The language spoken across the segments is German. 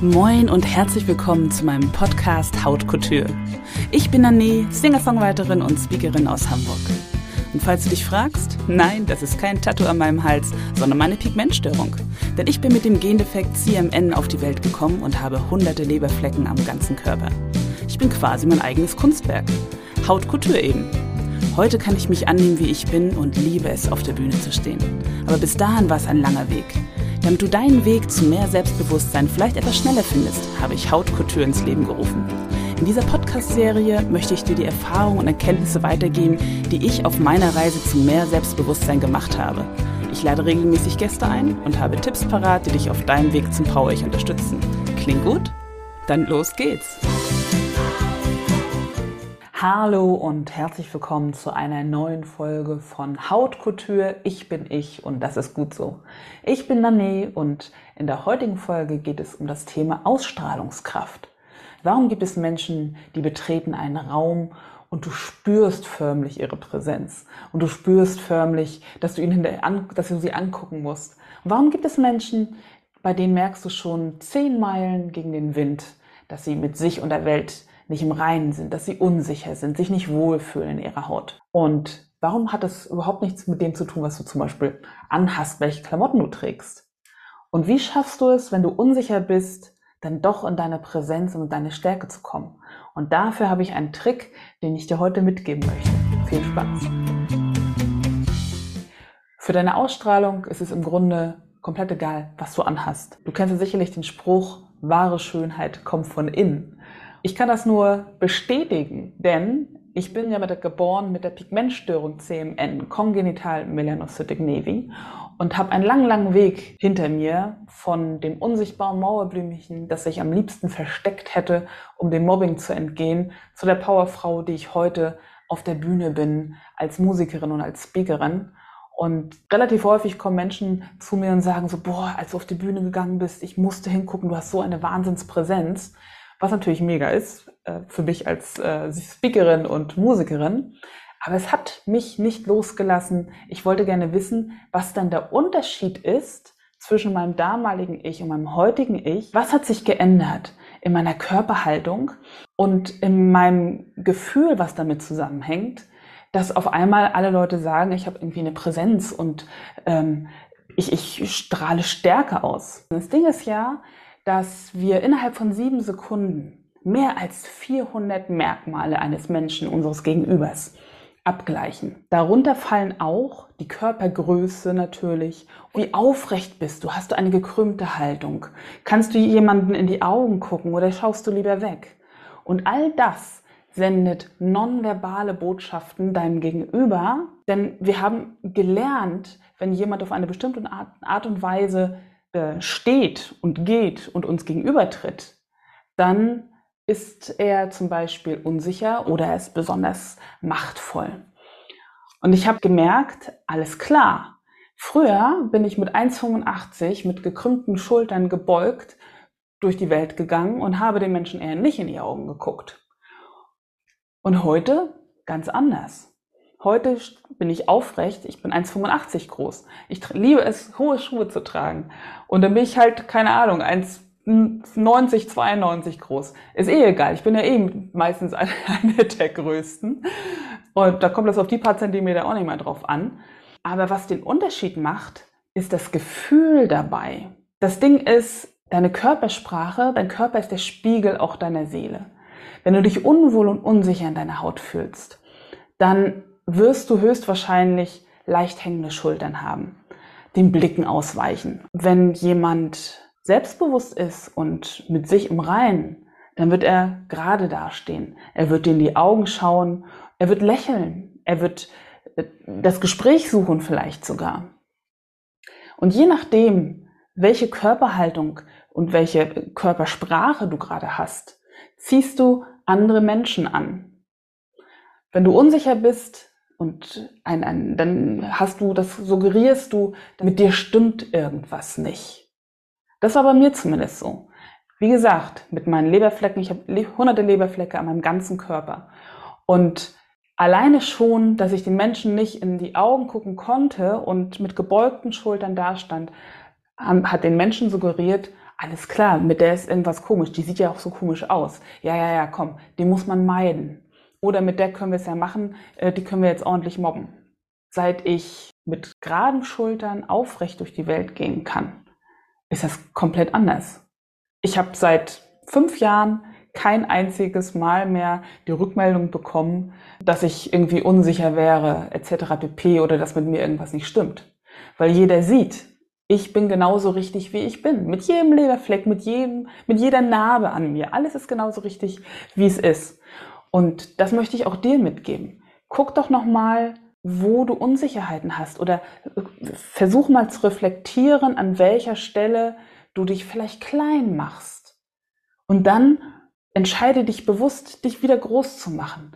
Moin und herzlich willkommen zu meinem Podcast Haut Couture. Ich bin Anne, Singer-Songwriterin und Speakerin aus Hamburg. Und falls du dich fragst, nein, das ist kein Tattoo an meinem Hals, sondern meine Pigmentstörung. Denn ich bin mit dem Gendefekt CMN auf die Welt gekommen und habe hunderte Leberflecken am ganzen Körper. Ich bin quasi mein eigenes Kunstwerk. Haut Couture eben. Heute kann ich mich annehmen, wie ich bin und liebe es, auf der Bühne zu stehen. Aber bis dahin war es ein langer Weg. Damit du deinen Weg zu mehr Selbstbewusstsein vielleicht etwas schneller findest, habe ich Haut Couture ins Leben gerufen. In dieser Podcast-Serie möchte ich dir die Erfahrungen und Erkenntnisse weitergeben, die ich auf meiner Reise zu mehr Selbstbewusstsein gemacht habe. Ich lade regelmäßig Gäste ein und habe Tipps parat, die dich auf deinem Weg zum Power-Ich unterstützen. Klingt gut? Dann los geht's! Hallo und herzlich willkommen zu einer neuen Folge von Hautkultur. Ich bin ich und das ist gut so. Ich bin Nane und in der heutigen Folge geht es um das Thema Ausstrahlungskraft. Warum gibt es Menschen, die betreten einen Raum und du spürst förmlich ihre Präsenz und du spürst förmlich, dass du, ihnen dass du sie angucken musst? Und warum gibt es Menschen, bei denen merkst du schon zehn Meilen gegen den Wind, dass sie mit sich und der Welt nicht im Reinen sind, dass sie unsicher sind, sich nicht wohlfühlen in ihrer Haut. Und warum hat das überhaupt nichts mit dem zu tun, was du zum Beispiel anhast, welche Klamotten du trägst? Und wie schaffst du es, wenn du unsicher bist, dann doch in deine Präsenz und in deine Stärke zu kommen? Und dafür habe ich einen Trick, den ich dir heute mitgeben möchte. Viel Spaß! Für deine Ausstrahlung ist es im Grunde komplett egal, was du anhast. Du kennst ja sicherlich den Spruch, wahre Schönheit kommt von innen. Ich kann das nur bestätigen, denn ich bin ja mit der, geboren mit der Pigmentstörung CMN, Congenital Melanocytic Navy, und habe einen langen, langen Weg hinter mir von dem unsichtbaren Mauerblümchen, das ich am liebsten versteckt hätte, um dem Mobbing zu entgehen, zu der Powerfrau, die ich heute auf der Bühne bin, als Musikerin und als Speakerin. Und relativ häufig kommen Menschen zu mir und sagen so, boah, als du auf die Bühne gegangen bist, ich musste hingucken, du hast so eine Wahnsinnspräsenz was natürlich mega ist äh, für mich als äh, Speakerin und Musikerin. Aber es hat mich nicht losgelassen. Ich wollte gerne wissen, was dann der Unterschied ist zwischen meinem damaligen Ich und meinem heutigen Ich. Was hat sich geändert in meiner Körperhaltung und in meinem Gefühl, was damit zusammenhängt, dass auf einmal alle Leute sagen, ich habe irgendwie eine Präsenz und ähm, ich, ich strahle Stärke aus. Das Ding ist ja, dass wir innerhalb von sieben Sekunden mehr als 400 Merkmale eines Menschen, unseres Gegenübers, abgleichen. Darunter fallen auch die Körpergröße natürlich. Wie aufrecht bist du? Hast du eine gekrümmte Haltung? Kannst du jemanden in die Augen gucken oder schaust du lieber weg? Und all das sendet nonverbale Botschaften deinem Gegenüber, denn wir haben gelernt, wenn jemand auf eine bestimmte Art und Weise äh, steht und geht und uns gegenübertritt, dann ist er zum Beispiel unsicher oder er ist besonders machtvoll. Und ich habe gemerkt, alles klar. Früher bin ich mit 1,85 mit gekrümmten Schultern gebeugt durch die Welt gegangen und habe den Menschen eher nicht in die Augen geguckt. Und heute ganz anders. Heute bin ich aufrecht, ich bin 1,85 groß. Ich liebe es, hohe Schuhe zu tragen. Und dann bin ich halt, keine Ahnung, 1,90, 92 groß. Ist eh egal, ich bin ja eh meistens eine, der größten. Und da kommt das auf die paar Zentimeter auch nicht mehr drauf an. Aber was den Unterschied macht, ist das Gefühl dabei. Das Ding ist, deine Körpersprache, dein Körper ist der Spiegel auch deiner Seele. Wenn du dich unwohl und unsicher in deiner Haut fühlst, dann wirst du höchstwahrscheinlich leicht hängende Schultern haben, den Blicken ausweichen. Wenn jemand selbstbewusst ist und mit sich im Reinen, dann wird er gerade dastehen. Er wird dir in die Augen schauen, er wird lächeln, er wird äh, das Gespräch suchen vielleicht sogar. Und je nachdem, welche Körperhaltung und welche Körpersprache du gerade hast, ziehst du andere Menschen an. Wenn du unsicher bist, und ein, ein, dann hast du, das suggerierst du, mit dir stimmt irgendwas nicht. Das war bei mir zumindest so. Wie gesagt, mit meinen Leberflecken, ich habe hunderte Leberflecke an meinem ganzen Körper. Und alleine schon, dass ich den Menschen nicht in die Augen gucken konnte und mit gebeugten Schultern dastand, hat den Menschen suggeriert, alles klar, mit der ist irgendwas komisch, die sieht ja auch so komisch aus. Ja, ja, ja, komm, die muss man meiden. Oder mit der können wir es ja machen, äh, die können wir jetzt ordentlich mobben. Seit ich mit geraden Schultern aufrecht durch die Welt gehen kann, ist das komplett anders. Ich habe seit fünf Jahren kein einziges Mal mehr die Rückmeldung bekommen, dass ich irgendwie unsicher wäre, etc. pp. oder dass mit mir irgendwas nicht stimmt. Weil jeder sieht, ich bin genauso richtig, wie ich bin. Mit jedem Lederfleck, mit jedem, mit jeder Narbe an mir. Alles ist genauso richtig, wie es ist. Und das möchte ich auch dir mitgeben. Guck doch nochmal, wo du Unsicherheiten hast oder äh, versuch mal zu reflektieren, an welcher Stelle du dich vielleicht klein machst. Und dann entscheide dich bewusst, dich wieder groß zu machen.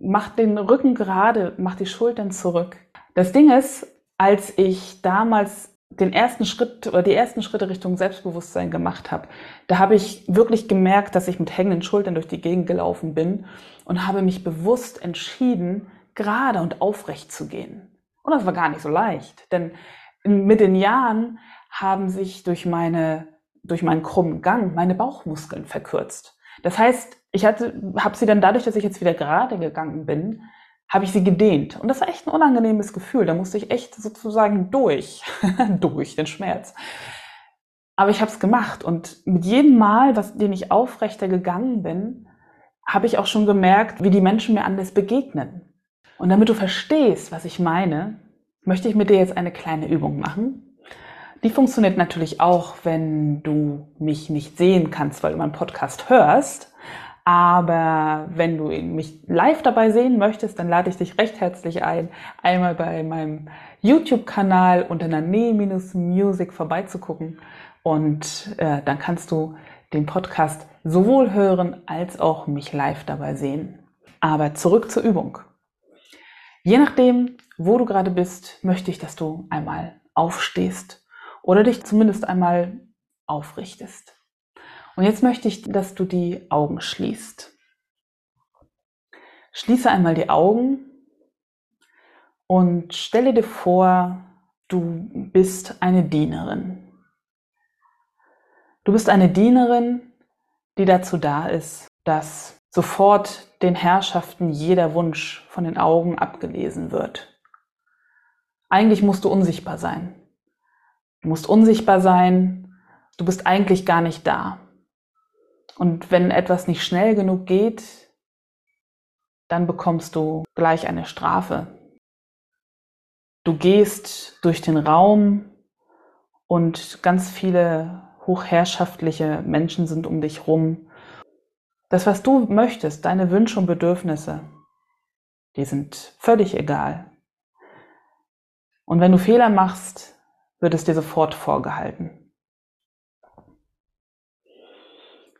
Mach den Rücken gerade, mach die Schultern zurück. Das Ding ist, als ich damals den ersten Schritt oder die ersten Schritte Richtung Selbstbewusstsein gemacht habe, da habe ich wirklich gemerkt, dass ich mit hängenden Schultern durch die Gegend gelaufen bin und habe mich bewusst entschieden, gerade und aufrecht zu gehen. Und das war gar nicht so leicht, denn mit den Jahren haben sich durch meine durch meinen krummen Gang meine Bauchmuskeln verkürzt. Das heißt, ich hatte, habe sie dann dadurch, dass ich jetzt wieder gerade gegangen bin, habe ich sie gedehnt. Und das war echt ein unangenehmes Gefühl. Da musste ich echt sozusagen durch, durch den Schmerz. Aber ich habe es gemacht und mit jedem Mal, was, den ich aufrechter gegangen bin, habe ich auch schon gemerkt, wie die Menschen mir anders begegnen. Und damit du verstehst, was ich meine, möchte ich mit dir jetzt eine kleine Übung machen. Die funktioniert natürlich auch, wenn du mich nicht sehen kannst, weil du meinen Podcast hörst. Aber wenn du mich live dabei sehen möchtest, dann lade ich dich recht herzlich ein, einmal bei meinem YouTube-Kanal unter Nane-Music vorbeizugucken. Und äh, dann kannst du den Podcast sowohl hören als auch mich live dabei sehen. Aber zurück zur Übung. Je nachdem, wo du gerade bist, möchte ich, dass du einmal aufstehst oder dich zumindest einmal aufrichtest. Und jetzt möchte ich, dass du die Augen schließt. Schließe einmal die Augen und stelle dir vor, du bist eine Dienerin. Du bist eine Dienerin, die dazu da ist, dass sofort den Herrschaften jeder Wunsch von den Augen abgelesen wird. Eigentlich musst du unsichtbar sein. Du musst unsichtbar sein, du bist eigentlich gar nicht da. Und wenn etwas nicht schnell genug geht, dann bekommst du gleich eine Strafe. Du gehst durch den Raum und ganz viele hochherrschaftliche Menschen sind um dich rum. Das, was du möchtest, deine Wünsche und Bedürfnisse, die sind völlig egal. Und wenn du Fehler machst, wird es dir sofort vorgehalten.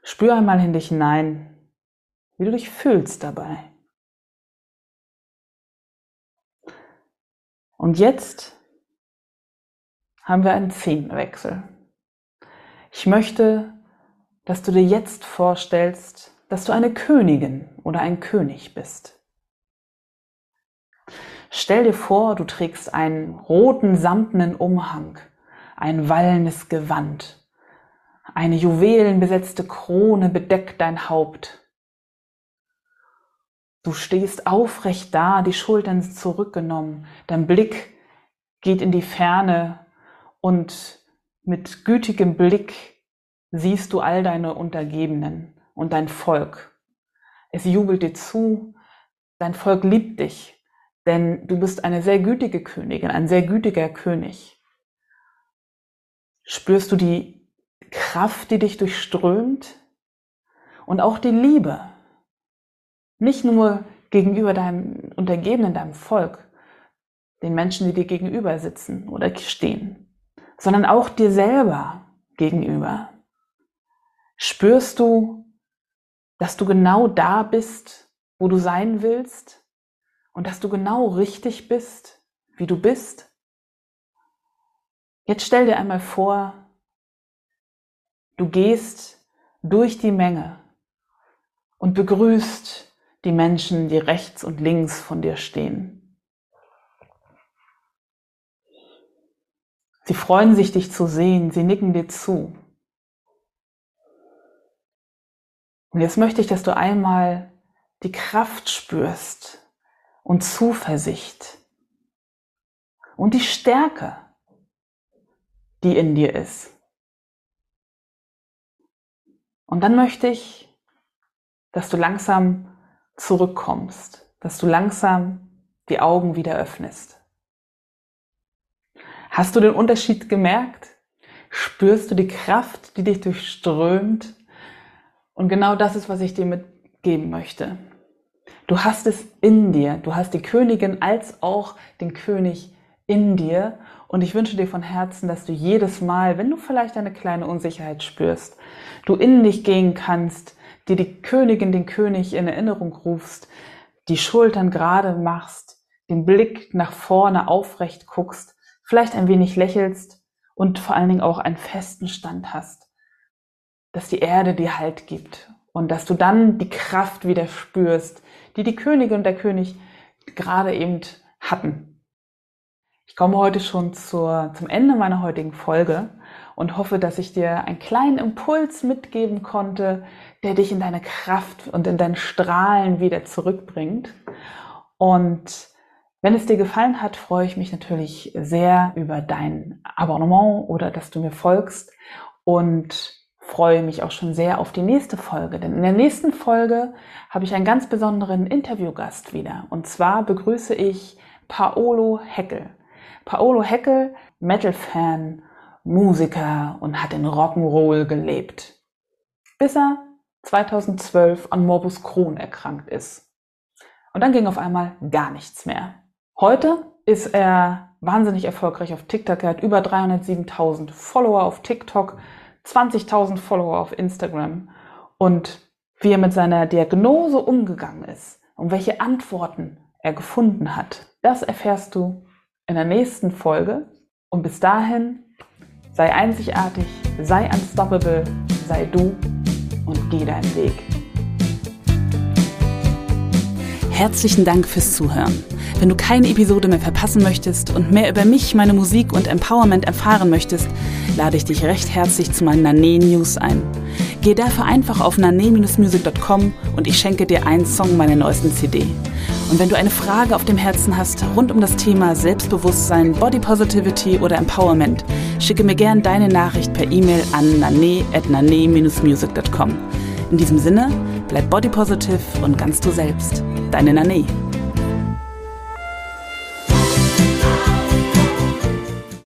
Spür einmal in dich hinein, wie du dich fühlst dabei. Und jetzt haben wir einen Themenwechsel. Ich möchte, dass du dir jetzt vorstellst, dass du eine Königin oder ein König bist. Stell dir vor, du trägst einen roten samtenen Umhang, ein wallendes Gewand eine juwelenbesetzte Krone bedeckt dein Haupt. Du stehst aufrecht da, die Schultern zurückgenommen, dein Blick geht in die Ferne und mit gütigem Blick siehst du all deine Untergebenen und dein Volk. Es jubelt dir zu, dein Volk liebt dich, denn du bist eine sehr gütige Königin, ein sehr gütiger König. Spürst du die Kraft, die dich durchströmt und auch die Liebe. Nicht nur gegenüber deinem Untergebenen, deinem Volk, den Menschen, die dir gegenüber sitzen oder stehen, sondern auch dir selber gegenüber. Spürst du, dass du genau da bist, wo du sein willst und dass du genau richtig bist, wie du bist? Jetzt stell dir einmal vor, Du gehst durch die Menge und begrüßt die Menschen, die rechts und links von dir stehen. Sie freuen sich, dich zu sehen, sie nicken dir zu. Und jetzt möchte ich, dass du einmal die Kraft spürst und Zuversicht und die Stärke, die in dir ist. Und dann möchte ich, dass du langsam zurückkommst, dass du langsam die Augen wieder öffnest. Hast du den Unterschied gemerkt? Spürst du die Kraft, die dich durchströmt? Und genau das ist, was ich dir mitgeben möchte. Du hast es in dir. Du hast die Königin als auch den König in dir. Und ich wünsche dir von Herzen, dass du jedes Mal, wenn du vielleicht eine kleine Unsicherheit spürst, du in dich gehen kannst, dir die Königin, den König in Erinnerung rufst, die Schultern gerade machst, den Blick nach vorne aufrecht guckst, vielleicht ein wenig lächelst und vor allen Dingen auch einen festen Stand hast, dass die Erde dir Halt gibt und dass du dann die Kraft wieder spürst, die die Königin und der König gerade eben hatten. Ich komme heute schon zur, zum Ende meiner heutigen Folge und hoffe, dass ich dir einen kleinen Impuls mitgeben konnte, der dich in deine Kraft und in dein Strahlen wieder zurückbringt. Und wenn es dir gefallen hat, freue ich mich natürlich sehr über dein Abonnement oder dass du mir folgst und freue mich auch schon sehr auf die nächste Folge. Denn in der nächsten Folge habe ich einen ganz besonderen Interviewgast wieder. Und zwar begrüße ich Paolo Heckel. Paolo Heckel, Metal-Fan, Musiker und hat in Rock'n'Roll gelebt. Bis er 2012 an Morbus Crohn erkrankt ist. Und dann ging auf einmal gar nichts mehr. Heute ist er wahnsinnig erfolgreich auf TikTok. Er hat über 307.000 Follower auf TikTok, 20.000 Follower auf Instagram. Und wie er mit seiner Diagnose umgegangen ist und welche Antworten er gefunden hat, das erfährst du in der nächsten Folge. Und bis dahin, sei einzigartig, sei unstoppable, sei du und geh deinen Weg. Herzlichen Dank fürs Zuhören. Wenn du keine Episode mehr verpassen möchtest und mehr über mich, meine Musik und Empowerment erfahren möchtest, lade ich dich recht herzlich zu meinen Nane News ein. Geh dafür einfach auf nane-music.com und ich schenke dir einen Song meiner neuesten CD. Und wenn du eine Frage auf dem Herzen hast rund um das Thema Selbstbewusstsein, Body Positivity oder Empowerment, schicke mir gern deine Nachricht per E-Mail an nane-music.com. In diesem Sinne, bleib body positive und ganz du selbst. Deine Nane.